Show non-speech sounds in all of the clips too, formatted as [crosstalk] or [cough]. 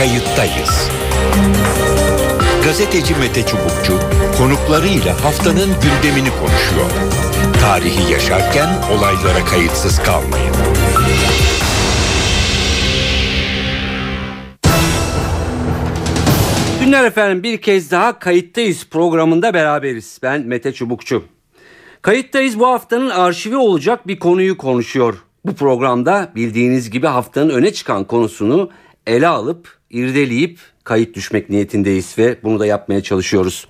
kayıttayız. Gazeteci Mete Çubukçu konuklarıyla haftanın gündemini konuşuyor. Tarihi yaşarken olaylara kayıtsız kalmayın. Günler efendim bir kez daha kayıttayız programında beraberiz. Ben Mete Çubukçu. Kayıttayız bu haftanın arşivi olacak bir konuyu konuşuyor. Bu programda bildiğiniz gibi haftanın öne çıkan konusunu ele alıp irdeleyip kayıt düşmek niyetindeyiz ve bunu da yapmaya çalışıyoruz.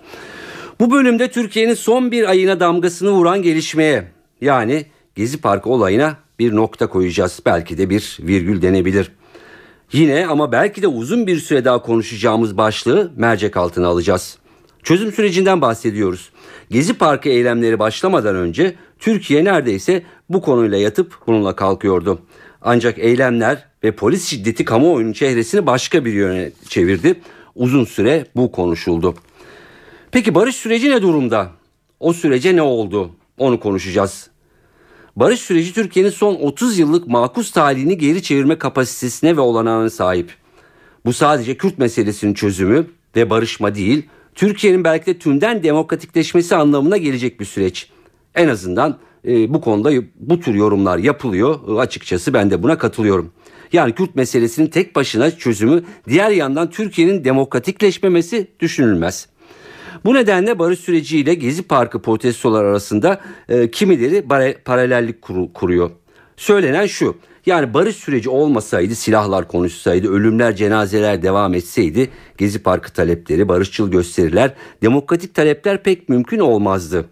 Bu bölümde Türkiye'nin son bir ayına damgasını vuran gelişmeye yani Gezi Parkı olayına bir nokta koyacağız. Belki de bir virgül denebilir. Yine ama belki de uzun bir süre daha konuşacağımız başlığı mercek altına alacağız. Çözüm sürecinden bahsediyoruz. Gezi Parkı eylemleri başlamadan önce Türkiye neredeyse bu konuyla yatıp bununla kalkıyordu. Ancak eylemler ve polis şiddeti kamuoyunun çehresini başka bir yöne çevirdi. Uzun süre bu konuşuldu. Peki barış süreci ne durumda? O sürece ne oldu? Onu konuşacağız. Barış süreci Türkiye'nin son 30 yıllık makus talihini geri çevirme kapasitesine ve olanağına sahip. Bu sadece Kürt meselesinin çözümü ve barışma değil, Türkiye'nin belki de tümden demokratikleşmesi anlamına gelecek bir süreç. En azından e, bu konuda bu tür yorumlar yapılıyor. E, açıkçası ben de buna katılıyorum. Yani Kürt meselesinin tek başına çözümü diğer yandan Türkiye'nin demokratikleşmemesi düşünülmez. Bu nedenle barış süreciyle Gezi Parkı protestolar arasında e, kimileri paralellik kur, kuruyor. Söylenen şu. Yani barış süreci olmasaydı, silahlar konuşsaydı, ölümler, cenazeler devam etseydi Gezi Parkı talepleri, barışçıl gösteriler, demokratik talepler pek mümkün olmazdı.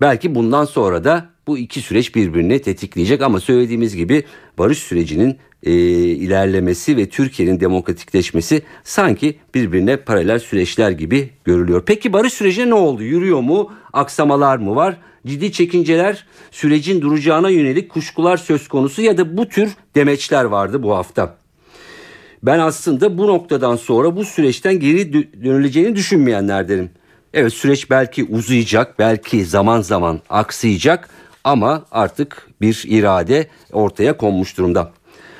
Belki bundan sonra da bu iki süreç birbirini tetikleyecek ama söylediğimiz gibi barış sürecinin e, ilerlemesi ve Türkiye'nin demokratikleşmesi sanki birbirine paralel süreçler gibi görülüyor. Peki barış sürecine ne oldu? Yürüyor mu? Aksamalar mı var? Ciddi çekinceler, sürecin duracağına yönelik kuşkular söz konusu ya da bu tür demeçler vardı bu hafta. Ben aslında bu noktadan sonra bu süreçten geri dönüleceğini düşünmeyenlerdenim. Evet süreç belki uzayacak, belki zaman zaman aksayacak ama artık bir irade ortaya konmuş durumda.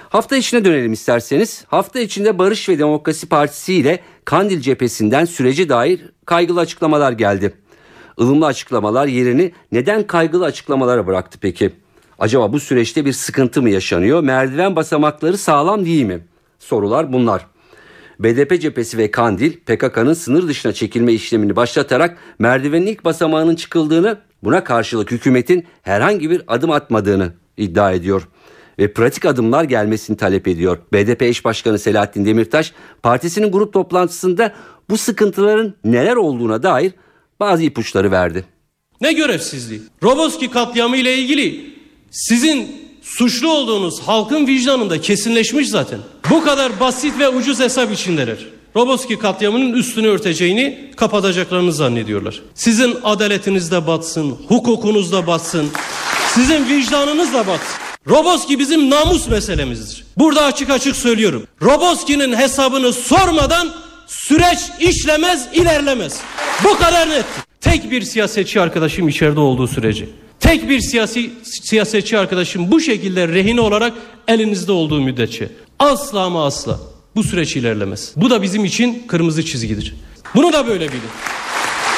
Hafta içine dönelim isterseniz. Hafta içinde Barış ve Demokrasi Partisi ile Kandil cephesinden sürece dair kaygılı açıklamalar geldi. Ilımlı açıklamalar yerini neden kaygılı açıklamalara bıraktı peki? Acaba bu süreçte bir sıkıntı mı yaşanıyor? Merdiven basamakları sağlam değil mi? Sorular bunlar. BDP cephesi ve Kandil PKK'nın sınır dışına çekilme işlemini başlatarak merdivenin ilk basamağının çıkıldığını buna karşılık hükümetin herhangi bir adım atmadığını iddia ediyor ve pratik adımlar gelmesini talep ediyor. BDP eş başkanı Selahattin Demirtaş partisinin grup toplantısında bu sıkıntıların neler olduğuna dair bazı ipuçları verdi. Ne görevsizliği? Roboski katliamı ile ilgili sizin suçlu olduğunuz halkın vicdanında kesinleşmiş zaten. Bu kadar basit ve ucuz hesap içindeler. Roboski katliamının üstünü örteceğini kapatacaklarını zannediyorlar. Sizin adaletiniz de batsın, hukukunuz da batsın, sizin vicdanınız da batsın. Roboski bizim namus meselemizdir. Burada açık açık söylüyorum. Roboski'nin hesabını sormadan süreç işlemez, ilerlemez. Bu kadar net. Tek bir siyasetçi arkadaşım içeride olduğu sürece Tek bir siyasi siyasetçi arkadaşım bu şekilde rehin olarak elinizde olduğu müddetçe asla ama asla bu süreç ilerlemez. Bu da bizim için kırmızı çizgidir. Bunu da böyle bilin.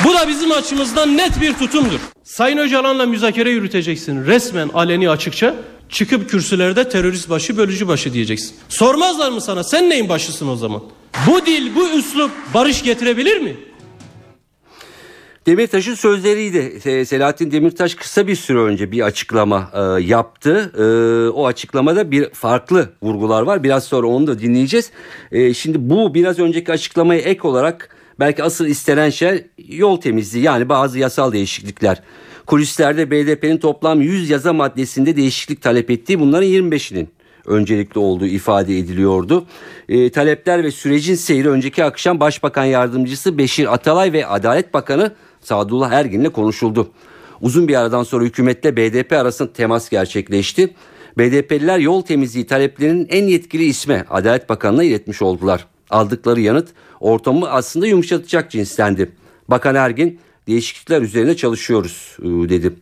Bu da bizim açımızdan net bir tutumdur. Sayın Öcalan'la müzakere yürüteceksin. Resmen aleni açıkça çıkıp kürsülerde terörist başı bölücü başı diyeceksin. Sormazlar mı sana sen neyin başısın o zaman? Bu dil bu üslup barış getirebilir mi? Demirtaş'ın sözleriydi. Selahattin Demirtaş kısa bir süre önce bir açıklama e, yaptı. E, o açıklamada bir farklı vurgular var. Biraz sonra onu da dinleyeceğiz. E, şimdi bu biraz önceki açıklamaya ek olarak belki asıl istenen şey yol temizliği yani bazı yasal değişiklikler. Kulislerde BDP'nin toplam 100 yasa maddesinde değişiklik talep ettiği bunların 25'inin öncelikli olduğu ifade ediliyordu. E, talepler ve sürecin seyri önceki akşam Başbakan Yardımcısı Beşir Atalay ve Adalet Bakanı Sadullah Ergin'le konuşuldu. Uzun bir aradan sonra hükümetle BDP arasında temas gerçekleşti. BDP'liler yol temizliği taleplerinin en yetkili isme Adalet Bakanı'na iletmiş oldular. Aldıkları yanıt ortamı aslında yumuşatacak cinstendi. Bakan Ergin değişiklikler üzerine çalışıyoruz ıı, dedi.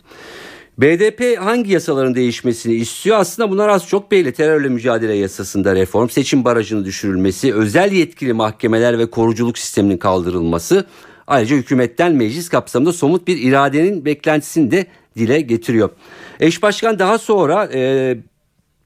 BDP hangi yasaların değişmesini istiyor? Aslında bunlar az çok belli. Terörle mücadele yasasında reform, seçim barajının düşürülmesi, özel yetkili mahkemeler ve koruculuk sisteminin kaldırılması, ayrıca hükümetten meclis kapsamında somut bir iradenin beklentisini de dile getiriyor. Eş başkan daha sonra e,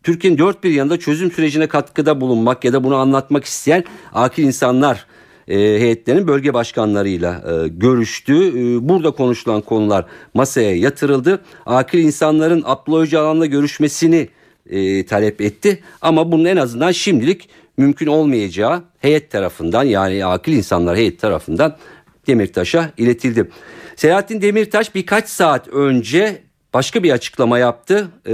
Türkiye'nin dört bir yanında çözüm sürecine katkıda bulunmak ya da bunu anlatmak isteyen akil insanlar e, heyetlerinin bölge başkanlarıyla e, görüştü. E, burada konuşulan konular masaya yatırıldı. Akil insanların Abdullah Öcalan'la görüşmesini e, talep etti. Ama bunun en azından şimdilik mümkün olmayacağı heyet tarafından yani akil insanlar heyet tarafından Demirtaş'a iletildi. Selahattin Demirtaş birkaç saat önce başka bir açıklama yaptı. Ee,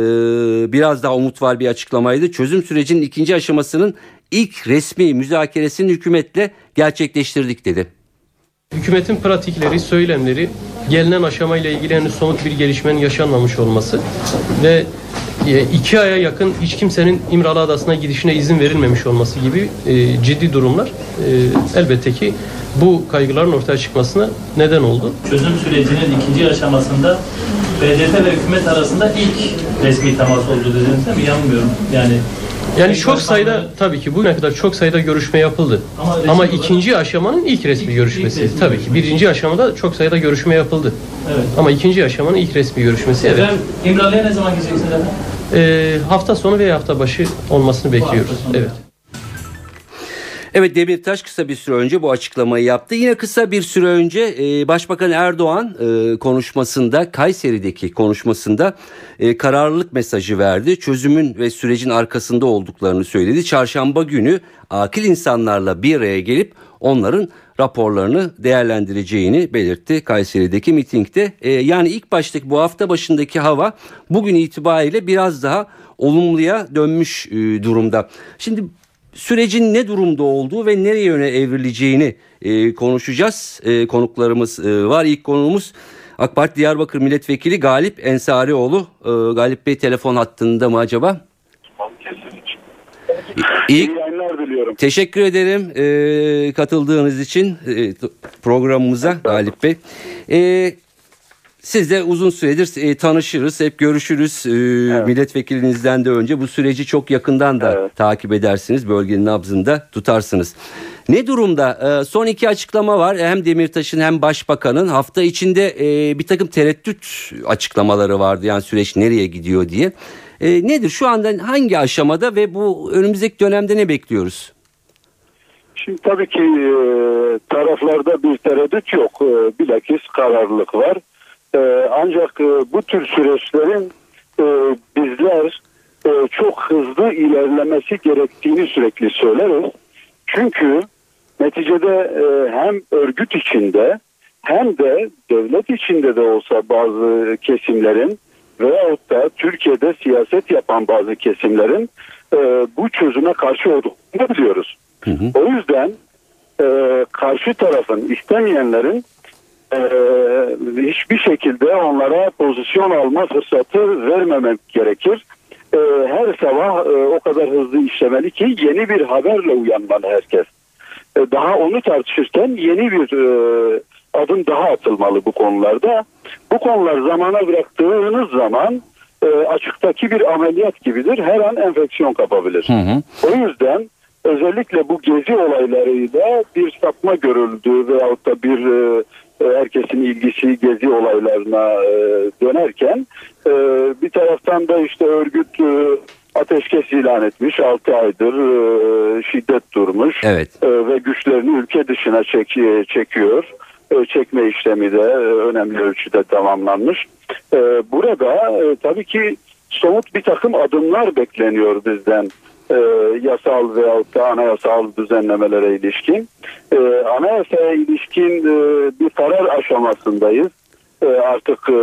biraz daha umut var bir açıklamaydı. Çözüm sürecinin ikinci aşamasının ilk resmi müzakeresini hükümetle gerçekleştirdik dedi. Hükümetin pratikleri, söylemleri gelinen aşamayla ilgili henüz somut bir gelişmenin yaşanmamış olması ve iki aya yakın hiç kimsenin İmralı Adası'na gidişine izin verilmemiş olması gibi e, ciddi durumlar e, elbette ki bu kaygıların ortaya çıkmasına neden oldu. Çözüm sürecinin ikinci aşamasında BDP ve hükümet arasında ilk resmi temas oldu dediniz değil mi? Yanmıyorum. Yani yani çok sayıda tabii ki bugüne kadar çok sayıda görüşme yapıldı. Ama, Ama ikinci aşamanın ilk resmi ilk, görüşmesi. Ilk resmi tabii ki birinci aşamada çok sayıda görüşme yapıldı. Evet. Ama ikinci aşamanın ilk resmi görüşmesi efendim, evet. İmralı'ya ne zaman gideceksiniz efendim? Ee, hafta sonu veya hafta başı olmasını bekliyoruz. Evet. Evet Demirtaş kısa bir süre önce bu açıklamayı yaptı. Yine kısa bir süre önce e, Başbakan Erdoğan e, konuşmasında Kayseri'deki konuşmasında e, kararlılık mesajı verdi. Çözümün ve sürecin arkasında olduklarını söyledi. Çarşamba günü akil insanlarla bir araya gelip onların raporlarını değerlendireceğini belirtti Kayseri'deki mitingde. E, yani ilk baştaki bu hafta başındaki hava bugün itibariyle biraz daha olumluya dönmüş e, durumda. Şimdi sürecin ne durumda olduğu ve nereye yöne evrileceğini e, konuşacağız. E, konuklarımız e, var. İlk konuğumuz AK Parti Diyarbakır Milletvekili Galip Ensarioğlu. E, Galip Bey telefon hattında mı acaba? İyi, İyi yayınlar diliyorum. Teşekkür ederim e, katıldığınız için e, programımıza Galip Bey. E, Sizle uzun süredir e, tanışırız, hep görüşürüz. E, evet. Milletvekilinizden de önce bu süreci çok yakından da evet. takip edersiniz. Bölgenin nabzında tutarsınız. Ne durumda? E, son iki açıklama var. Hem Demirtaş'ın hem Başbakan'ın hafta içinde e, bir takım tereddüt açıklamaları vardı. Yani süreç nereye gidiyor diye. E, nedir? Şu anda hangi aşamada ve bu önümüzdeki dönemde ne bekliyoruz? Şimdi tabii ki e, taraflarda bir tereddüt yok. E, bilakis kararlılık var. Ee, ancak e, bu tür süreçlerin e, bizler e, çok hızlı ilerlemesi gerektiğini sürekli söyleriz. Çünkü neticede hem örgüt içinde hem de devlet içinde de olsa bazı kesimlerin veyahut da Türkiye'de siyaset yapan bazı kesimlerin bu çözüme karşı olduğunu biliyoruz. Hı hı. O yüzden karşı tarafın istemeyenlerin e, hiçbir şekilde onlara pozisyon alma fırsatı vermemek gerekir. E, her sabah e, o kadar hızlı işlemeli ki yeni bir haberle uyanmalı herkes. E, daha onu tartışırken yeni bir e, adım daha atılmalı bu konularda. Bu konular zamana bıraktığınız zaman e, açıktaki bir ameliyat gibidir. Her an enfeksiyon kapabilir. Hı hı. O yüzden özellikle bu gezi olaylarıyla bir sapma görüldü veyahut da bir e, e, herkesin ilgisi gezi olaylarına e, dönerken e, bir taraftan da işte örgüt ateşkes ilan etmiş 6 aydır şiddet durmuş evet. ve güçlerini ülke dışına çek, çekiyor çekme işlemi de önemli ölçüde tamamlanmış. Burada tabii ki somut bir takım adımlar bekleniyor bizden e, yasal veyahut da anayasal düzenlemelere ilişkin. E, anayasaya ilişkin e, bir karar aşamasındayız. E, artık e,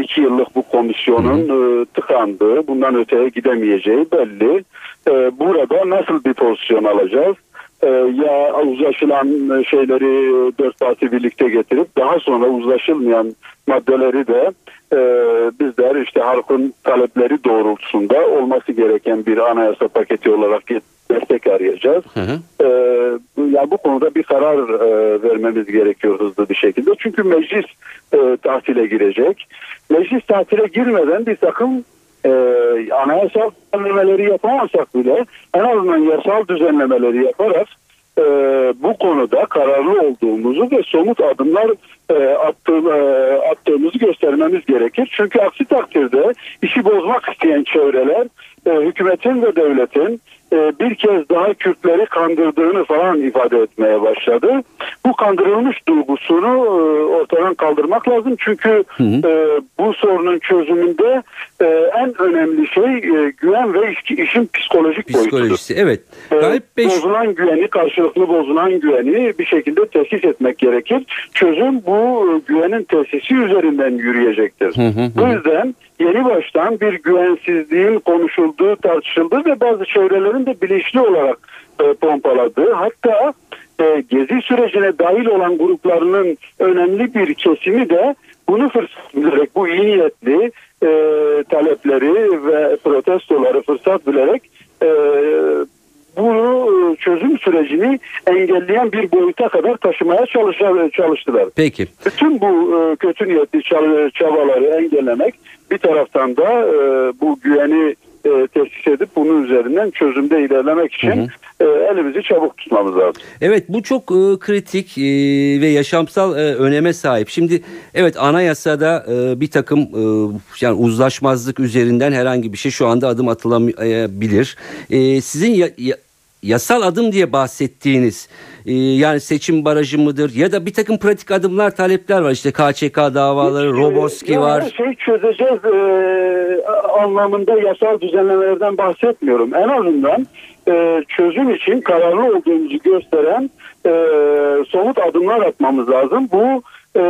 iki yıllık bu komisyonun e, tıkandığı, bundan öteye gidemeyeceği belli. E, burada nasıl bir pozisyon alacağız? E, ya uzlaşılan şeyleri dört parti birlikte getirip daha sonra uzlaşılmayan maddeleri de e, bizler işte halkın talepleri doğrultusunda olması gereken bir anayasa paketi olarak destek arayacağız. Hı hı. E, yani bu konuda bir karar e, vermemiz gerekiyor hızlı bir şekilde. Çünkü meclis e, tatile girecek. Meclis tatile girmeden bir takım e, anayasal düzenlemeleri yapamasak bile en azından yasal düzenlemeleri yaparak e, bu konuda kararlı olduğumuzu ve somut adımlar e, attığ, e, attığımızı göstermemiz gerekir. Çünkü aksi takdirde işi bozmak isteyen çevreler e, hükümetin ve devletin bir kez daha Kürtleri kandırdığını falan ifade etmeye başladı. Bu kandırılmış duygusunu ortadan kaldırmak lazım. Çünkü hı hı. Bu sorunun çözümünde en önemli şey güven ve iş, işin psikolojik Psikolojisi, boyutudur. evet. Galip Bey... Bozulan güveni, karşılıklı bozulan güveni bir şekilde tesis etmek gerekir. Çözüm bu güvenin tesisi üzerinden yürüyecektir. Hı hı hı. Bu yüzden yeni baştan bir güvensizliğin konuşulduğu, tartışıldığı ve bazı çevrelerin de bilinçli olarak e, pompaladığı hatta e, gezi sürecine dahil olan gruplarının önemli bir kesimi de bunu fırsat bilerek bu iyi niyetli e, talepleri ve protestoları fırsat bilerek e, bunu e, çözüm sürecini engelleyen bir boyuta kadar taşımaya çalıştılar. Peki. Bütün bu e, kötü niyetli çabaları engellemek bir taraftan da e, bu güveni e, tesis edip bunun üzerinden çözümde ilerlemek için hı hı. E, elimizi çabuk tutmamız lazım. Evet bu çok e, kritik e, ve yaşamsal e, öneme sahip. Şimdi evet anayasada e, bir takım e, yani uzlaşmazlık üzerinden herhangi bir şey şu anda adım atılamayabilir. E, sizin ya, ya, yasal adım diye bahsettiğiniz e, yani seçim barajı mıdır ya da bir takım pratik adımlar talepler var işte KÇK davaları, Roboski var. Her şeyi çözeceğiz e, anlamında yasal düzenlemelerden bahsetmiyorum. En azından e, çözüm için kararlı olduğumuzu gösteren e, somut adımlar atmamız lazım. Bu e,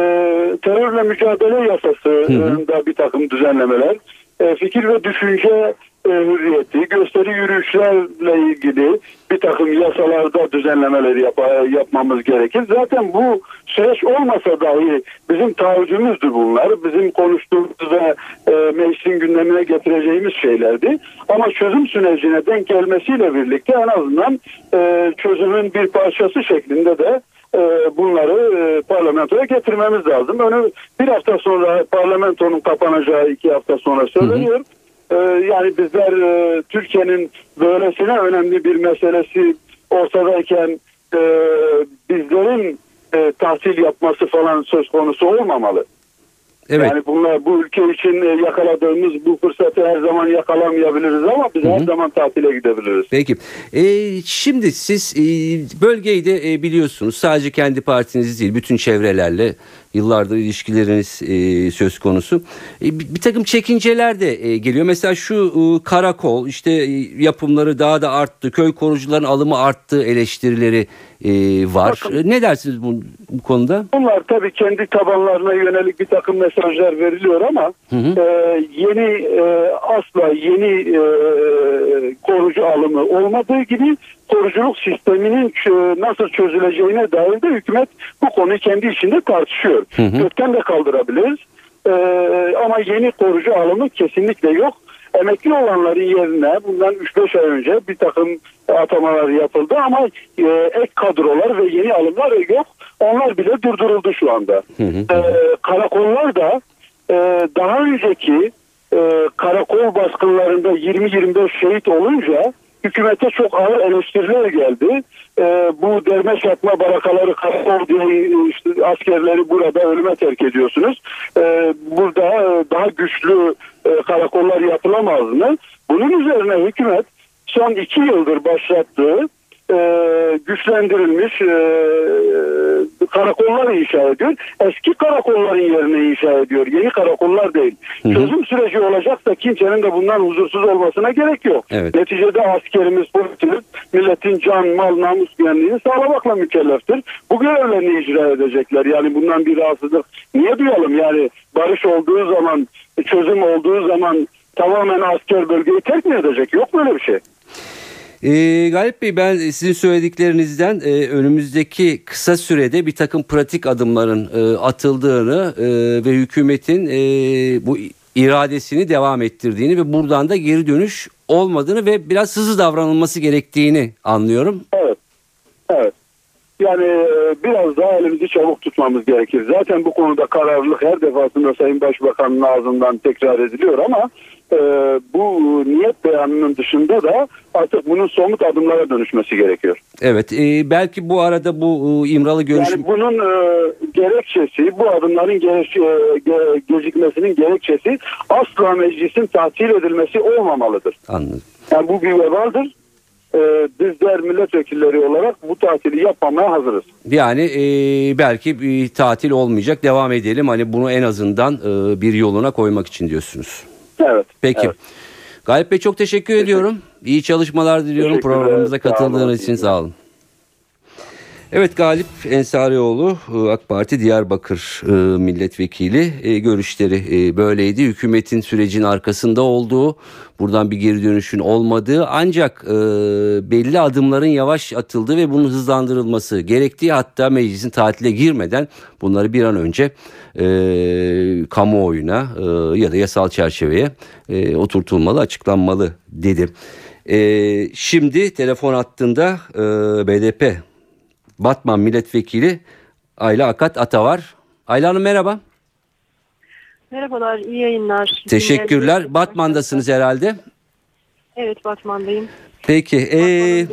terörle mücadele yasasında bir takım düzenlemeler, e, fikir ve düşünce hürriyeti, gösteri yürüyüşlerle ilgili bir takım yasalarda düzenlemeleri yap yapmamız gerekir. Zaten bu süreç olmasa dahi bizim taahhüdümüzdür bunlar. Bizim konuştuğumuz ve e, meclisin gündemine getireceğimiz şeylerdi. Ama çözüm sürecine denk gelmesiyle birlikte en azından e, çözümün bir parçası şeklinde de e, bunları e, parlamentoya getirmemiz lazım. Önü bir hafta sonra parlamentonun kapanacağı iki hafta sonra söyleniyor. Hı hı. Ee, yani bizler e, Türkiye'nin böylesine önemli bir meselesi ortadayken e, bizlerin e, tahsil yapması falan söz konusu olmamalı. Evet. Yani bunlar bu ülke için e, yakaladığımız bu fırsatı her zaman yakalamayabiliriz ama biz Hı-hı. her zaman tatile gidebiliriz. Peki. Ee, şimdi siz e, bölgeyi de e, biliyorsunuz. Sadece kendi partiniz değil, bütün çevrelerle yıllardır ilişkileriniz e, söz konusu. E, bir, bir takım çekinceler de e, geliyor. Mesela şu e, karakol işte e, yapımları daha da arttı. Köy korucuların alımı arttı eleştirileri e, var. Bakın, ne dersiniz bu, bu konuda? Bunlar tabii kendi tabanlarına yönelik bir takım mesajlar veriliyor ama hı hı. E, yeni e, asla yeni e, korucu alımı olmadığı gibi koruculuk sisteminin nasıl çözüleceğine dair de hükümet bu konuyu kendi içinde tartışıyor. Hı hı. Kökten de kaldırabiliriz. Ee, ama yeni korucu alımı kesinlikle yok. Emekli olanların yerine bundan 3-5 ay önce bir takım atamalar yapıldı ama e, ek kadrolar ve yeni alımlar yok. Onlar bile durduruldu şu anda. Hı hı. Ee, karakollar da e, daha önceki e, karakol baskınlarında 20-25 şehit olunca hükümete çok ağır eleştiriler geldi. E, bu derme çatma barakaları karakol diye işte askerleri burada ölüme terk ediyorsunuz. E, burada e, daha güçlü e, karakollar yapılamaz mı? Bunun üzerine hükümet son iki yıldır başlattığı e, güçlendirilmiş e, karakollar inşa ediyor. Eski karakolların yerine inşa ediyor. Yeni karakollar değil. Hı hı. Çözüm süreci olacaksa kimsenin de bundan huzursuz olmasına gerek yok. Evet. Neticede askerimiz, polisimiz milletin can, mal, namus güvenliğini sağlamakla mükelleftir. Bu görevlerini icra edecekler. Yani bundan bir rahatsızlık niye duyalım? Yani barış olduğu zaman, çözüm olduğu zaman tamamen asker bölgeyi terk mi edecek? Yok böyle bir şey. E, Galip Bey ben sizin söylediklerinizden e, önümüzdeki kısa sürede bir takım pratik adımların e, atıldığını e, ve hükümetin e, bu iradesini devam ettirdiğini ve buradan da geri dönüş olmadığını ve biraz hızlı davranılması gerektiğini anlıyorum. Evet. Evet. Yani e, biraz daha elimizi çabuk tutmamız gerekir. Zaten bu konuda kararlılık her defasında Sayın Başbakan'ın ağzından tekrar ediliyor ama e, bu niyet beyanının dışında da artık bunun somut adımlara dönüşmesi gerekiyor. Evet e, belki bu arada bu e, İmralı görüşüm... Yani bunun e, gerekçesi, bu adımların gerek, e, ge- gecikmesinin gerekçesi asla meclisin tatil edilmesi olmamalıdır. Anladım. Yani bu bir vebaldir. E, bizler milletvekilleri olarak bu tatili yapmamaya hazırız. Yani e, belki bir tatil olmayacak devam edelim. Hani bunu en azından e, bir yoluna koymak için diyorsunuz. Evet. Peki. Evet. Galip Bey çok teşekkür ediyorum. İyi çalışmalar diliyorum programımıza katıldığınız için sağ olun. Evet Galip Ensarioğlu e, AK Parti Diyarbakır e, milletvekili e, görüşleri böyleydi. Hükümetin sürecin arkasında olduğu, buradan bir geri dönüşün olmadığı ancak belli adımların yavaş atıldığı ve bunun hızlandırılması gerektiği hatta meclisin tatile girmeden bunları bir an önce kamuoyuna ya da yasal çerçeveye oturtulmalı, açıklanmalı dedi. Şimdi telefon hattında BDP Batman Milletvekili Ayla Akat Ata var. Ayla Hanım merhaba. Merhabalar, iyi yayınlar. Teşekkürler. Batman'dasınız herhalde. Evet, Batman'dayım. Peki. Ee,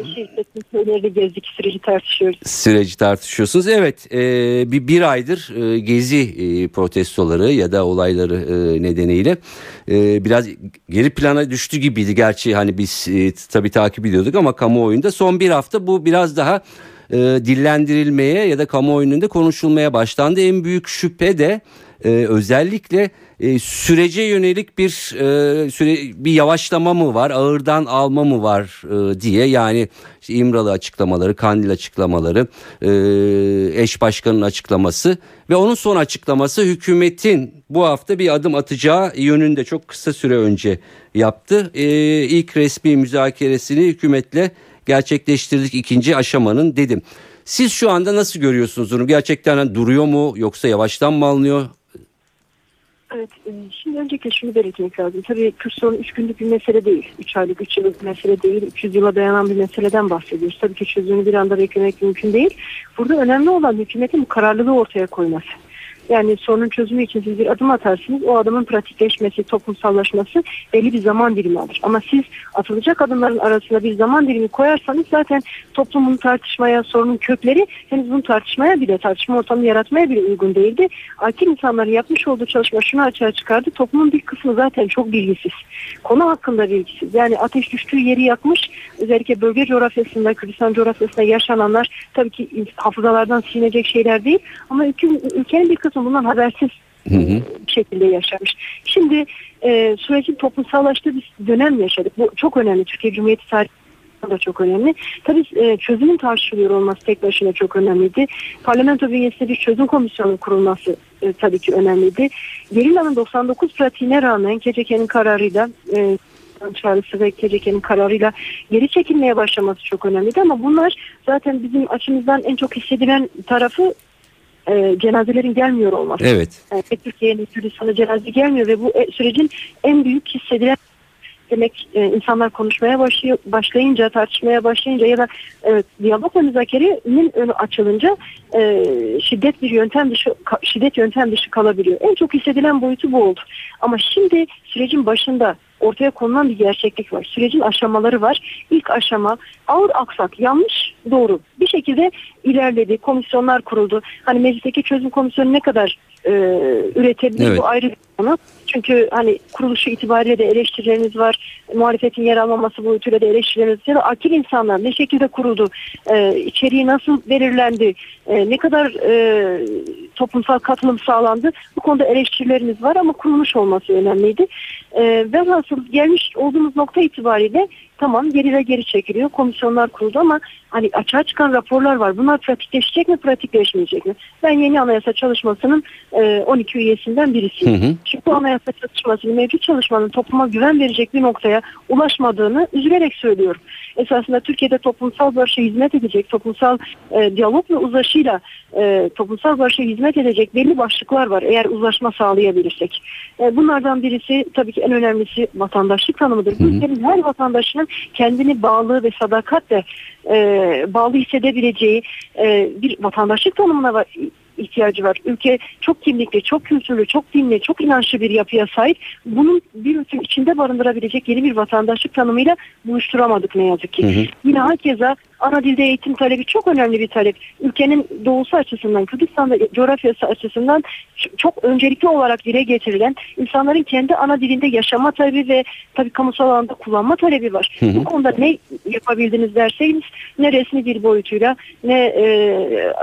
gezdik, süreci tartışıyoruz. süreci tartışıyorsunuz. Evet e, bir, bir aydır e, gezi e, protestoları ya da olayları e, nedeniyle e, biraz geri plana düştü gibiydi. Gerçi hani biz e, tabii takip ediyorduk ama kamuoyunda son bir hafta bu biraz daha e, dillendirilmeye ya da kamuoyunun da konuşulmaya başlandı. En büyük şüphe de e, özellikle e, sürece yönelik bir e, süre bir yavaşlama mı var, ağırdan alma mı var e, diye yani işte İmralı açıklamaları, Kandil açıklamaları, e, eş başkanın açıklaması ve onun son açıklaması hükümetin bu hafta bir adım atacağı yönünde çok kısa süre önce yaptı. E, ilk resmi müzakeresini hükümetle gerçekleştirdik ikinci aşamanın dedim. Siz şu anda nasıl görüyorsunuz bunu? Gerçekten hani duruyor mu yoksa yavaştan mı alınıyor? Evet, e, şimdi öncelikle şunu belirtmek lazım. Tabii Kürt sorunu 3 günlük bir mesele değil. 3 aylık, 3 yıllık bir mesele değil. 300 yıla dayanan bir meseleden bahsediyoruz. Tabii ki çözümünü bir anda beklemek mümkün değil. Burada önemli olan hükümetin kararlılığı ortaya koyması. Yani sorunun çözümü için siz bir adım atarsınız. O adımın pratikleşmesi, toplumsallaşması belli bir zaman dilimi alır. Ama siz atılacak adımların arasında bir zaman dilimi koyarsanız zaten toplumun tartışmaya, sorunun kökleri henüz bunu tartışmaya bile, tartışma ortamı yaratmaya bile uygun değildi. Akil insanların yapmış olduğu çalışma şunu açığa çıkardı. Toplumun bir kısmı zaten çok bilgisiz. Konu hakkında bilgisiz. Yani ateş düştüğü yeri yakmış. Özellikle bölge coğrafyasında, Kürdistan coğrafyasında yaşananlar tabii ki hafızalardan silinecek şeyler değil. Ama ülke, ülkenin bir kısmı bundan habersiz Hı hı. bir şekilde yaşamış. Şimdi e, sürecin toplumsallaştığı bir dönem yaşadık. Bu çok önemli. Türkiye Cumhuriyeti tarihinde da çok önemli. Tabii e, çözümün tartışılıyor olması tek başına çok önemliydi. Parlamento bünyesinde bir çözüm komisyonu kurulması e, tabii ki önemliydi. Gerilla'nın 99 pratiğine rağmen KCK'nin kararıyla e, çağrısı ve KCK'nin kararıyla geri çekilmeye başlaması çok önemliydi ama bunlar zaten bizim açımızdan en çok hissedilen tarafı e, cenazelerin gelmiyor olması. Evet. Yani Türkiye'nin Kürdistan'a cenaze gelmiyor ve bu e, sürecin en büyük hissedilen demek e, insanlar konuşmaya başlıyor, başlayınca, tartışmaya başlayınca ya da e, diyalog ve müzakerenin önü açılınca e, şiddet bir yöntem dışı ka- şiddet yöntem dışı kalabiliyor. En çok hissedilen boyutu bu oldu. Ama şimdi sürecin başında ortaya konulan bir gerçeklik var. Sürecin aşamaları var. İlk aşama ağır aksak, yanlış, doğru. Bir şekilde ilerledi. Komisyonlar kuruldu. Hani meclisteki çözüm komisyonu ne kadar e, üretebilir Evet. bu ayrı bir konu. Çünkü hani kuruluşu itibariyle de eleştirileriniz var. Muhalefetin yer almaması boyutuyla da eleştirileriniz. Ya da akil insanlar ne şekilde kuruldu? E, içeriği nasıl belirlendi? E, ne kadar e, toplumsal katılım sağlandı? Bu konuda eleştirilerimiz var ama kurulmuş olması önemliydi. E, velhasıl gelmiş olduğumuz nokta itibariyle tamam geri ve geri çekiliyor. Komisyonlar kuruldu ama hani açığa çıkan raporlar var. Bunlar pratikleşecek mi, pratikleşmeyecek mi? Ben yeni anayasa çalışmasının e, 12 üyesinden birisiyim. Hı hı. Çünkü bu anayasa çalışması, mevcut çalışmanın topluma güven verecek bir noktaya ulaşmadığını üzülerek söylüyorum. Esasında Türkiye'de toplumsal barışa hizmet edecek, toplumsal e, diyalog ve uzlaşıyla e, toplumsal barışa hizmet edecek belli başlıklar var eğer uzlaşma sağlayabilirsek. E, bunlardan birisi tabii ki en önemlisi vatandaşlık tanımıdır. Bu ülkenin her vatandaşının kendini bağlı ve sadakatle e, bağlı hissedebileceği e, bir vatandaşlık tanımına ihtiyacı var. Ülke çok kimlikli, çok kültürlü, çok dinli, çok inançlı bir yapıya sahip. Bunun bir bütün içinde barındırabilecek yeni bir vatandaşlık tanımıyla buluşturamadık ne yazık ki. Hı hı. Yine herkese ana dilde eğitim talebi çok önemli bir talep. Ülkenin doğusu açısından, Kürdistan ve coğrafyası açısından çok öncelikli olarak dile getirilen insanların kendi ana dilinde yaşama talebi ve tabii kamusal alanda kullanma talebi var. Hı hı. Bu konuda ne yapabildiniz derseniz ne resmi dil boyutuyla ne e,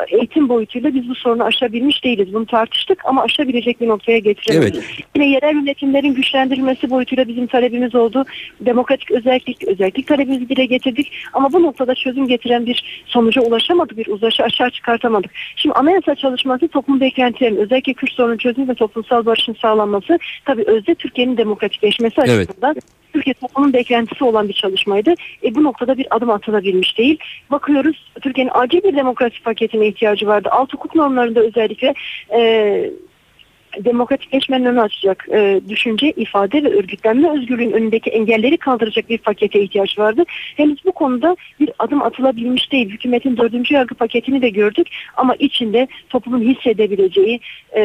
eğitim boyutuyla biz bu sorunu aşabilmiş değiliz. Bunu tartıştık ama aşabilecek bir noktaya getiremedik. Yine yerel yönetimlerin güçlendirilmesi boyutuyla bizim talebimiz oldu. Demokratik özellik, özellik talebimizi dile getirdik. Ama bu noktada çözüm getiren bir sonuca ulaşamadık, bir uzlaşı aşağı çıkartamadık. Şimdi anayasa çalışması toplum beklentilerinin özellikle Kürt sorunun çözümü ve toplumsal barışın sağlanması tabii özde Türkiye'nin demokratikleşmesi Evet. Türkiye toplumun beklentisi olan bir çalışmaydı. E, bu noktada bir adım atılabilmiş değil. Bakıyoruz Türkiye'nin acil bir demokrasi paketine ihtiyacı vardı. Alt hukuk normlarında özellikle e, demokratikleşmenin önünü açacak e, düşünce, ifade ve örgütlenme özgürlüğün önündeki engelleri kaldıracak bir pakete ihtiyaç vardı. Henüz bu konuda bir adım atılabilmiş değil. Hükümetin dördüncü yargı paketini de gördük ama içinde toplumun hissedebileceği e,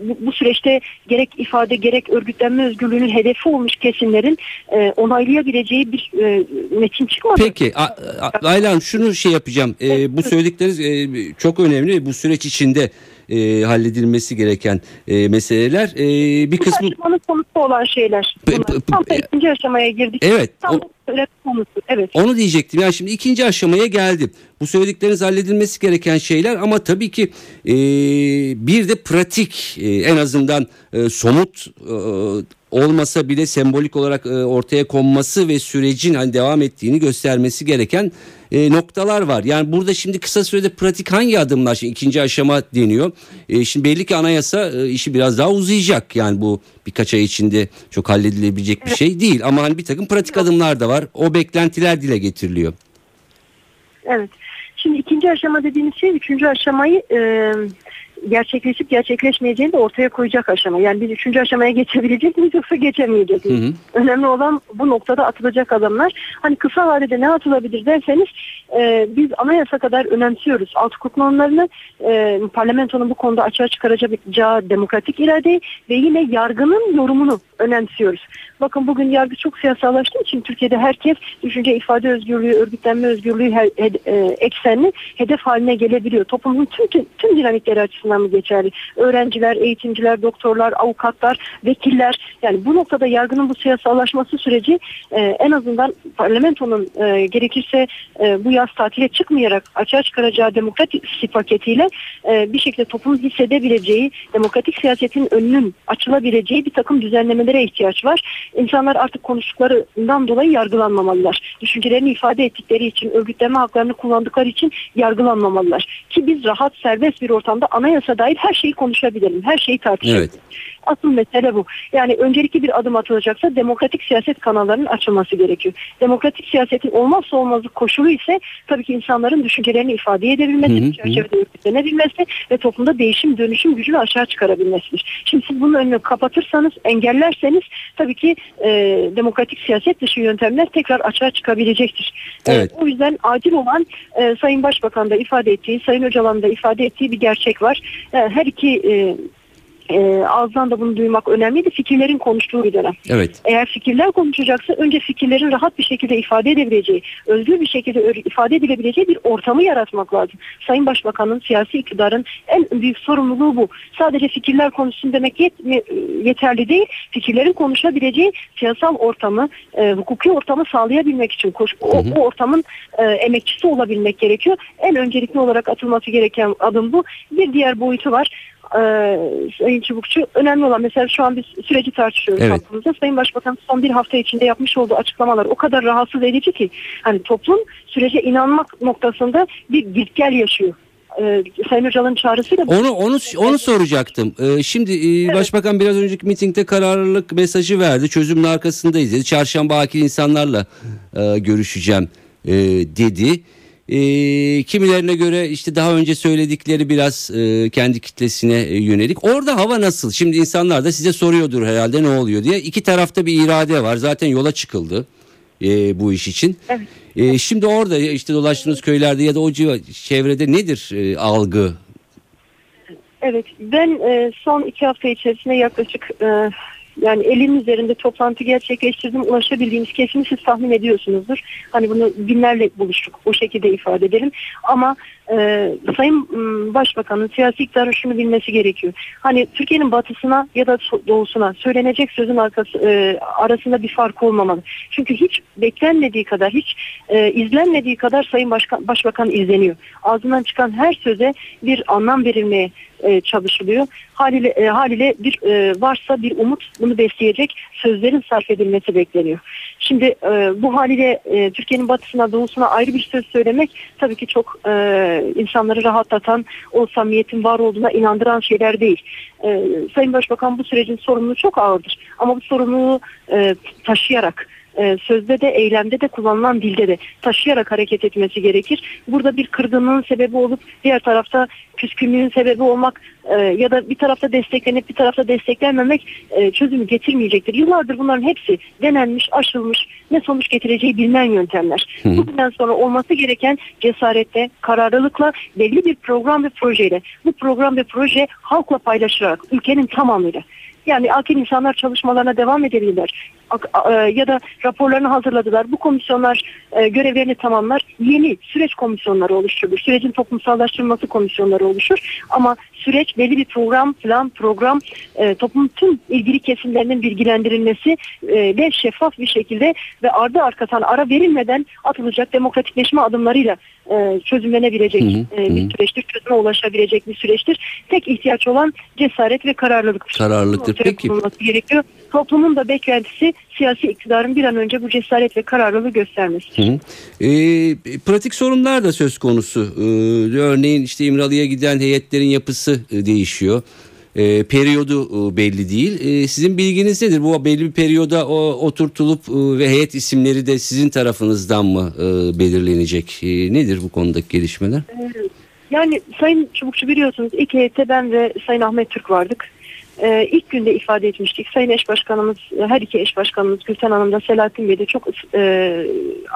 bu, bu süreçte gerek ifade gerek örgütlenme özgürlüğünün hedefi olmuş kesimlerin e, onaylayabileceği bir e, metin çıkmadı. Peki A- A- Ayla Hanım şunu şey yapacağım. Ee, bu söyledikleriniz e, çok önemli. Bu süreç içinde e, halledilmesi gereken e, meseleler. E, bir kısmı tartışmanın konusu olan şeyler. P- p- Tam da p- ikinci aşamaya girdik. Evet, Tam o- konusu. Evet. Onu diyecektim. Yani şimdi ikinci aşamaya geldim. Bu söyledikleriniz halledilmesi gereken şeyler ama tabii ki e, bir de pratik e, en azından e, somut e, olmasa bile sembolik olarak e, ortaya konması ve sürecin hani devam ettiğini göstermesi gereken e, noktalar var. Yani burada şimdi kısa sürede pratik hangi adımlar şimdi ikinci aşama deniyor. E, şimdi belli ki anayasa e, işi biraz daha uzayacak. Yani bu birkaç ay içinde çok halledilebilecek bir şey değil. Ama hani bir takım pratik adımlar da var. O beklentiler dile getiriliyor. Evet. Şimdi ikinci aşama dediğimiz şey üçüncü aşamayı e, gerçekleşip gerçekleşmeyeceğini de ortaya koyacak aşama. Yani biz üçüncü aşamaya geçebilecek miyiz yoksa geçemeyecek miyiz? Hı hı. Önemli olan bu noktada atılacak adımlar. Hani kısa vadede ne atılabilir derseniz e, biz anayasa kadar önemsiyoruz. Alt hukuk normlarını e, parlamentonun bu konuda açığa çıkaracağı demokratik iradeyi ve yine yargının yorumunu önemsiyoruz. Bakın bugün yargı çok siyasallaştığı için Türkiye'de herkes düşünce ifade özgürlüğü, örgütlenme özgürlüğü her, he- e, eksenli hedef haline gelebiliyor. Toplumun tüm, tüm, tüm dinamikleri açısından mı geçerli? Öğrenciler, eğitimciler, doktorlar, avukatlar, vekiller yani bu noktada yargının bu siyasallaşması süreci e, en azından parlamentonun e, gerekirse e, bu yaz tatile çıkmayarak açığa çıkaracağı demokratik paketiyle e, bir şekilde toplumun hissedebileceği demokratik siyasetin önünün açılabileceği bir takım düzenlemelere ihtiyaç var. İnsanlar artık konuştuklarından dolayı yargılanmamalılar. Düşüncelerini ifade ettikleri için, örgütlenme haklarını kullandıkları için yargılanmamalılar. Ki biz rahat, serbest bir ortamda anayasa dair her şeyi konuşabilirim, her şeyi tartışabilirim. Evet. Asıl mesele bu. Yani öncelikli bir adım atılacaksa demokratik siyaset kanallarının açılması gerekiyor. Demokratik siyasetin olmazsa olmazı koşulu ise tabii ki insanların düşüncelerini ifade edebilmesi, Hı hı, çerçevede örgütlenebilmesi ve toplumda değişim dönüşüm gücünü aşağı çıkarabilmesidir. Şimdi siz bunun önünü kapatırsanız, engellerseniz tabii ki e, demokratik siyaset dışı yöntemler tekrar açığa çıkabilecektir. E, Evet. o yüzden acil olan e, Sayın Başbakan da ifade ettiği, Sayın Öcalan da ifade ettiği bir gerçek var. E, her iki e, e, ağızdan da bunu duymak önemliydi. Fikirlerin konuştuğu bir dönem. Evet. Eğer fikirler konuşacaksa önce fikirlerin rahat bir şekilde ifade edebileceği, özgür bir şekilde ifade edilebileceği bir ortamı yaratmak lazım. Sayın Başbakan'ın, siyasi iktidarın en büyük sorumluluğu bu. Sadece fikirler konuşsun demek yetmi- yeterli değil. Fikirlerin konuşabileceği siyasal ortamı, e, hukuki ortamı sağlayabilmek için koş, o, o ortamın e, emekçisi olabilmek gerekiyor. En öncelikli olarak atılması gereken adım bu. Bir diğer boyutu var. Ee, Sayın Çubukçu önemli olan mesela şu an biz süreci tartışıyoruz Evet. hakkımızda. Sayın Başbakan son bir hafta içinde yapmış olduğu açıklamalar o kadar rahatsız edici ki hani toplum sürece inanmak noktasında bir gitgel yaşıyor. e, Sayın Öcalan'ın çağrısıyla Onu onu onu soracaktım. Ee, şimdi e, başbakan biraz önceki mitingde kararlılık mesajı verdi. Çözümün arkasındayız dedi. Çarşamba akil insanlarla e, görüşeceğim e, dedi. E, kimilerine göre işte daha önce söyledikleri biraz e, kendi kitlesine e, yönelik. Orada hava nasıl? Şimdi insanlar da size soruyordur herhalde ne oluyor diye. İki tarafta bir irade var. Zaten yola çıkıldı e, bu iş için. Evet. E, şimdi orada işte dolaştığınız köylerde ya da o civa- çevrede nedir e, algı? Evet, ben e, son iki hafta içerisinde yaklaşık e, yani 50'nin üzerinde toplantı gerçekleştirdim. Ulaşabildiğimiz kesimi siz tahmin ediyorsunuzdur. Hani bunu binlerle buluştuk. O şekilde ifade edelim. Ama e, Sayın m, Başbakanın siyasi iktidarın şunu bilmesi gerekiyor. Hani Türkiye'nin batısına ya da doğusuna söylenecek sözün arkası, e, arasında bir fark olmamalı. Çünkü hiç beklenmediği kadar, hiç e, izlenmediği kadar Sayın Başkan, Başbakan izleniyor. Ağzından çıkan her söze bir anlam verilmeye e, çalışılıyor. Haliyle, e, haliyle bir e, varsa bir umut bunu besleyecek sözlerin sarf edilmesi bekleniyor. Şimdi e, bu haliyle e, Türkiye'nin batısına doğusuna ayrı bir söz söylemek tabii ki çok e, insanları rahatlatan o samimiyetin var olduğuna inandıran şeyler değil. E, Sayın Başbakan bu sürecin sorumluluğu çok ağırdır. Ama bu sorumluluğu e, taşıyarak e, sözde de eylemde de kullanılan dilde de taşıyarak hareket etmesi gerekir. Burada bir kırgınlığın sebebi olup diğer tarafta küskünlüğün sebebi olmak e, ya da bir tarafta desteklenip bir tarafta desteklenmemek e, çözümü getirmeyecektir. Yıllardır bunların hepsi denenmiş, aşılmış, ne sonuç getireceği bilinen yöntemler. Bugünden sonra olması gereken cesaretle, kararlılıkla, belli bir program ve projeyle, bu program ve proje halkla paylaşılarak, ülkenin tamamıyla. Yani akil insanlar çalışmalarına devam edebilirler. E, ya da raporlarını hazırladılar. Bu komisyonlar e, görevlerini tamamlar. Yeni süreç komisyonları oluşturulur. Sürecin toplumsallaştırılması komisyonları oluşur. Ama süreç belli bir program, plan, program e, toplumun tüm ilgili kesimlerinin bilgilendirilmesi ve şeffaf bir şekilde ve ardı arkasına ara verilmeden atılacak demokratikleşme adımlarıyla e, çözümlenebilecek Hı hı, e, bir hı. süreçtir. Çözüme ulaşabilecek bir süreçtir. Tek ihtiyaç olan cesaret ve kararlılıktır. Kararlılıktır. Peki. gerekiyor. Toplumun da beklentisi siyasi iktidarın bir an önce bu cesaret ve kararlılığı göstermesidir. Hı hı. Ee, pratik sorunlar da söz konusu. Ee, örneğin işte İmralı'ya giden heyetlerin yapısı e, değişiyor. Ee, periyodu e, belli değil. Ee, sizin bilginiz nedir? Bu belli bir periyoda o, oturtulup e, ve heyet isimleri de sizin tarafınızdan mı e, belirlenecek? E, nedir bu konudaki gelişmeler? Yani Sayın Çubukçu biliyorsunuz ilk heyette ben ve Sayın Ahmet Türk vardık. Ee, ilk günde ifade etmiştik. Sayın eş başkanımız, her iki eş başkanımız Gülten Hanım da Selahattin Bey de çok e,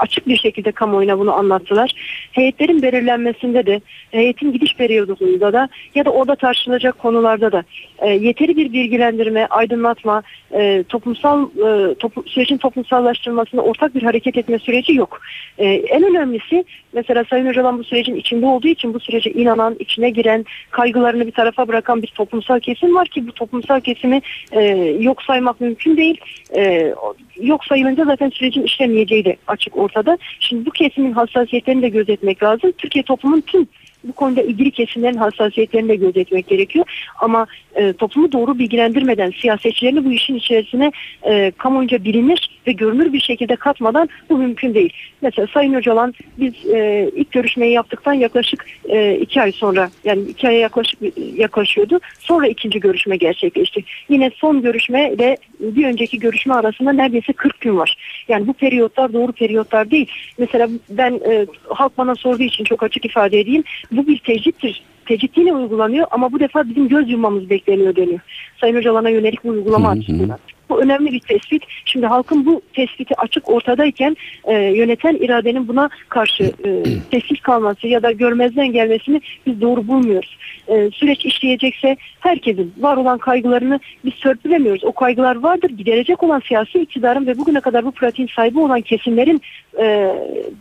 açık bir şekilde kamuoyuna bunu anlattılar. Heyetlerin belirlenmesinde de, heyetin gidiş periyodunda da ya da orada tartışılacak konularda da e, yeteri bir bilgilendirme, aydınlatma, e, toplumsal e, toplu, sürecin toplumsallaştırılmasında ortak bir hareket etme süreci yok. E, en önemlisi mesela Sayın Öcalan bu sürecin içinde olduğu için bu sürece inanan, içine giren, kaygılarını bir tarafa bırakan bir toplumsal kesim var ki bu toplumsal kesimi e, yok saymak mümkün değil. E, yok sayılınca zaten sürecin işlemeyeceği de açık ortada. Şimdi bu kesimin hassasiyetlerini de gözetmek lazım. Türkiye toplumun tüm bu konuda ilgili kesimlerin hassasiyetlerini de gözetmek gerekiyor. Ama e, toplumu doğru bilgilendirmeden siyasetçilerini bu işin içerisine e, kamuoyunca bilinir ve görünür bir şekilde katmadan bu mümkün değil. Mesela Sayın Öcalan biz e, ilk görüşmeyi yaptıktan yaklaşık e, iki ay sonra yani iki aya yaklaşık yaklaşıyordu. Sonra ikinci görüşme gerçekleşti. Yine son görüşme ile bir önceki görüşme arasında neredeyse 40 gün var. Yani bu periyotlar doğru periyotlar değil. Mesela ben e, halk bana sorduğu için çok açık ifade edeyim. Bu bir tecrittir. Tecrit yine uygulanıyor ama bu defa bizim göz yummamız bekleniyor deniyor. Sayın Öcalan'a yönelik bu uygulama açısından. Bu önemli bir tespit. Şimdi halkın bu tespiti açık ortadayken e, yöneten iradenin buna karşı e, [clears throat] sessiz kalması ya da görmezden gelmesini biz doğru bulmuyoruz. E, süreç işleyecekse herkesin var olan kaygılarını biz törpülemiyoruz. O kaygılar vardır. Giderecek olan siyasi iktidarın ve bugüne kadar bu pratiğin sahibi olan kesimlerin e,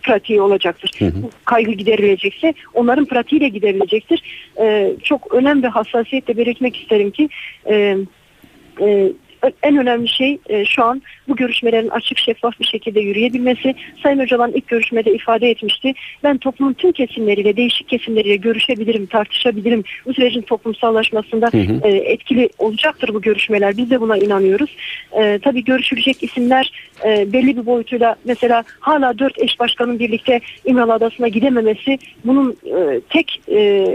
pratiği olacaktır. Bu kaygı giderilecekse onların pratiğiyle giderilecektir. E, çok önemli ve hassasiyetle belirtmek isterim ki e, e, en önemli şey e, şu an bu görüşmelerin açık şeffaf bir şekilde yürüyebilmesi. Sayın Öcalan ilk görüşmede ifade etmişti. Ben toplumun tüm kesimleriyle, değişik kesimleriyle görüşebilirim, tartışabilirim. Bu sürecin toplumsallaşmasında Hı hı. e, etkili olacaktır bu görüşmeler. Biz de buna inanıyoruz. E, tabii görüşülecek isimler e, belli bir boyutuyla mesela hala dört eş başkanın birlikte İmralı Adası'na gidememesi bunun e, tek e,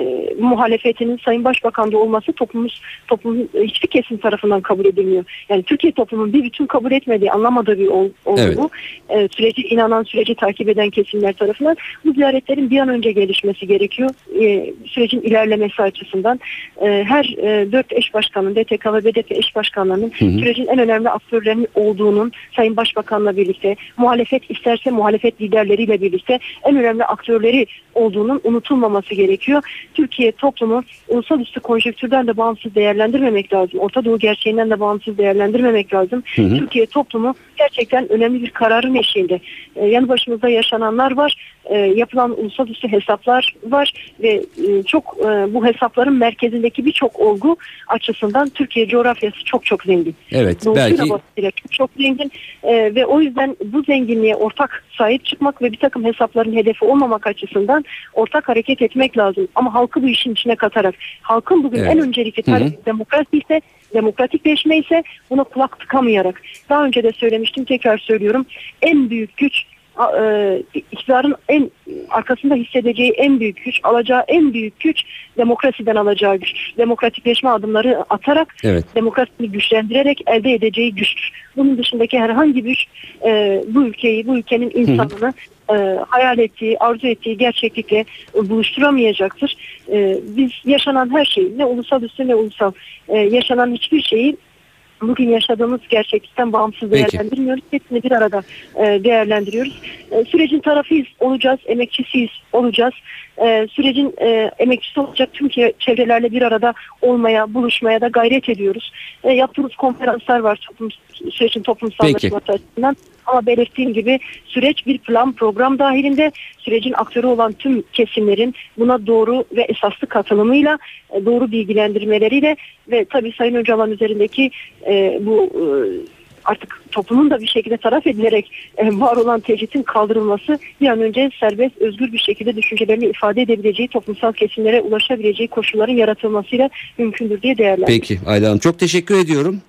muhalefetinin Sayın Başbakan'da olması toplumumuz toplumun e, hiçbir kesim tarafından kabul edilmiyor. Yani Türkiye toplumunun bir bütün kabul etmediği, anlamadığı bir ol, olgu Evet. bu. E, süreci inanan, süreci takip eden kesimler tarafından bu ziyaretlerin bir an önce gelişmesi gerekiyor. E, sürecin ilerlemesi açısından e, her e, dört eş başkanın, DTK ve BDP eş başkanlarının Hı hı. sürecin en önemli aktörlerinin olduğunun Sayın Başbakan'la birlikte, muhalefet isterse muhalefet liderleriyle birlikte en önemli aktörleri olduğunun unutulmaması gerekiyor. Türkiye toplumu uluslararası konjonktürden de bağımsız değerlendirmemek lazım. Orta Doğu gerçeğinden de bağımsız değerlendirmemek lazım. Hı hı. Türkiye toplumu gerçekten önemli bir kararın eşiğinde. Ee, yanı başımızda yaşananlar var. Ee, yapılan uluslararası hesaplar var ve e, çok e, bu hesapların merkezindeki birçok olgu açısından Türkiye coğrafyası çok çok zengin. Evet Doğusuyla belki çok çok zengin Ee, ve o yüzden bu zenginliğe ortak sahip çıkmak ve bir takım hesapların hedefi olmamak açısından ortak hareket etmek lazım. Ama halkı bu işin içine katarak halkın bugün Evet. en öncelikli talebi demokrasi ise demokratikleşme ise buna kulak tıkamayarak daha önce de söylemiştim tekrar söylüyorum en büyük güç e, iktidarın en arkasında hissedeceği en büyük güç, alacağı en büyük güç demokrasiden alacağı güç. Demokratikleşme adımları atarak evet demokrasisini güçlendirerek elde edeceği güçtür. Bunun dışındaki herhangi bir güç e, bu ülkeyi, bu ülkenin insanını e, hayal ettiği, arzu ettiği gerçeklikle e, buluşturamayacaktır. E, biz yaşanan her şeyi, ne ulusal üstü ne ulusal, e, yaşanan hiçbir şeyi bugün yaşadığımız gerçeklikten bağımsız Peki. değerlendirmiyoruz. Hepsini bir arada e, değerlendiriyoruz. E, sürecin tarafıyız, olacağız, emekçisiyiz, olacağız. E, sürecin e, emekçisi olacak tüm çevrelerle bir arada olmaya, buluşmaya da gayret ediyoruz. E, yaptığımız konferanslar var toplum, sürecin toplumsallaşması açısından. Ama belirttiğim gibi süreç bir plan program dahilinde sürecin aktörü olan tüm kesimlerin buna doğru ve esaslı katılımıyla e, doğru bilgilendirmeleriyle ve tabii Sayın Öcalan üzerindeki e, bu e, artık toplumun da bir şekilde taraf edilerek e, var olan tecritin kaldırılması bir an önce serbest, özgür bir şekilde düşüncelerini ifade edebileceği, toplumsal kesimlere ulaşabileceği koşulların yaratılmasıyla mümkündür diye değerlendiriyorum. peki Ayla Hanım çok teşekkür ediyorum.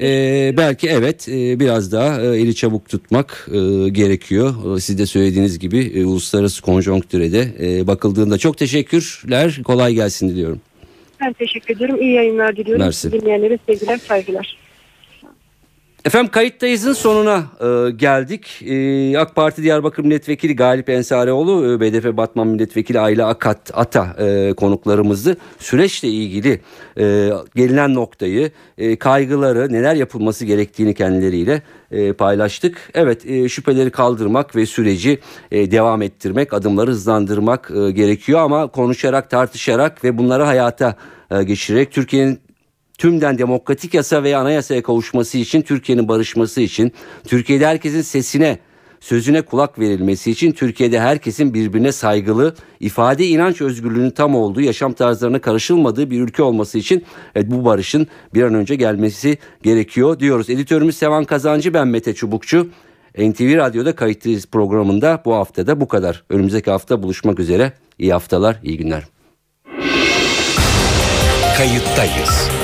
Ee, belki evet e, biraz daha e, eli çabuk tutmak e, gerekiyor. Siz de söylediğiniz gibi e, uluslararası konjonktüre de e, bakıldığında çok teşekkürler. Kolay gelsin diliyorum. Ben teşekkür ediyorum. İyi yayınlar diliyorum. Mersi. Dinleyenlere sevgiler, saygılar. Efendim kayıttayızın sonuna e, geldik. E, AK Parti Diyarbakır Milletvekili Galip Ensarioğlu, e, BDP Batman Milletvekili Ayla Akat Ata e, konuklarımızdı. Süreçle ilgili e, gelinen noktayı, e, kaygıları, neler yapılması gerektiğini kendileriyle e, paylaştık. Evet e, şüpheleri kaldırmak ve süreci e, devam ettirmek, adımları hızlandırmak e, gerekiyor ama konuşarak, tartışarak ve bunları hayata e, geçirerek Türkiye'nin tümden demokratik yasa veya anayasaya kavuşması için, Türkiye'nin barışması için, Türkiye'de herkesin sesine, sözüne kulak verilmesi için, Türkiye'de herkesin birbirine saygılı, ifade inanç özgürlüğünün tam olduğu, yaşam tarzlarına karışılmadığı bir ülke olması için evet, bu barışın bir an önce gelmesi gerekiyor diyoruz. Editörümüz Sevan Kazancı, ben Mete Çubukçu. NTV Radyo'da kayıtlıyız programında bu haftada bu kadar. Önümüzdeki hafta buluşmak üzere. İyi haftalar, iyi günler. Kayıttayız.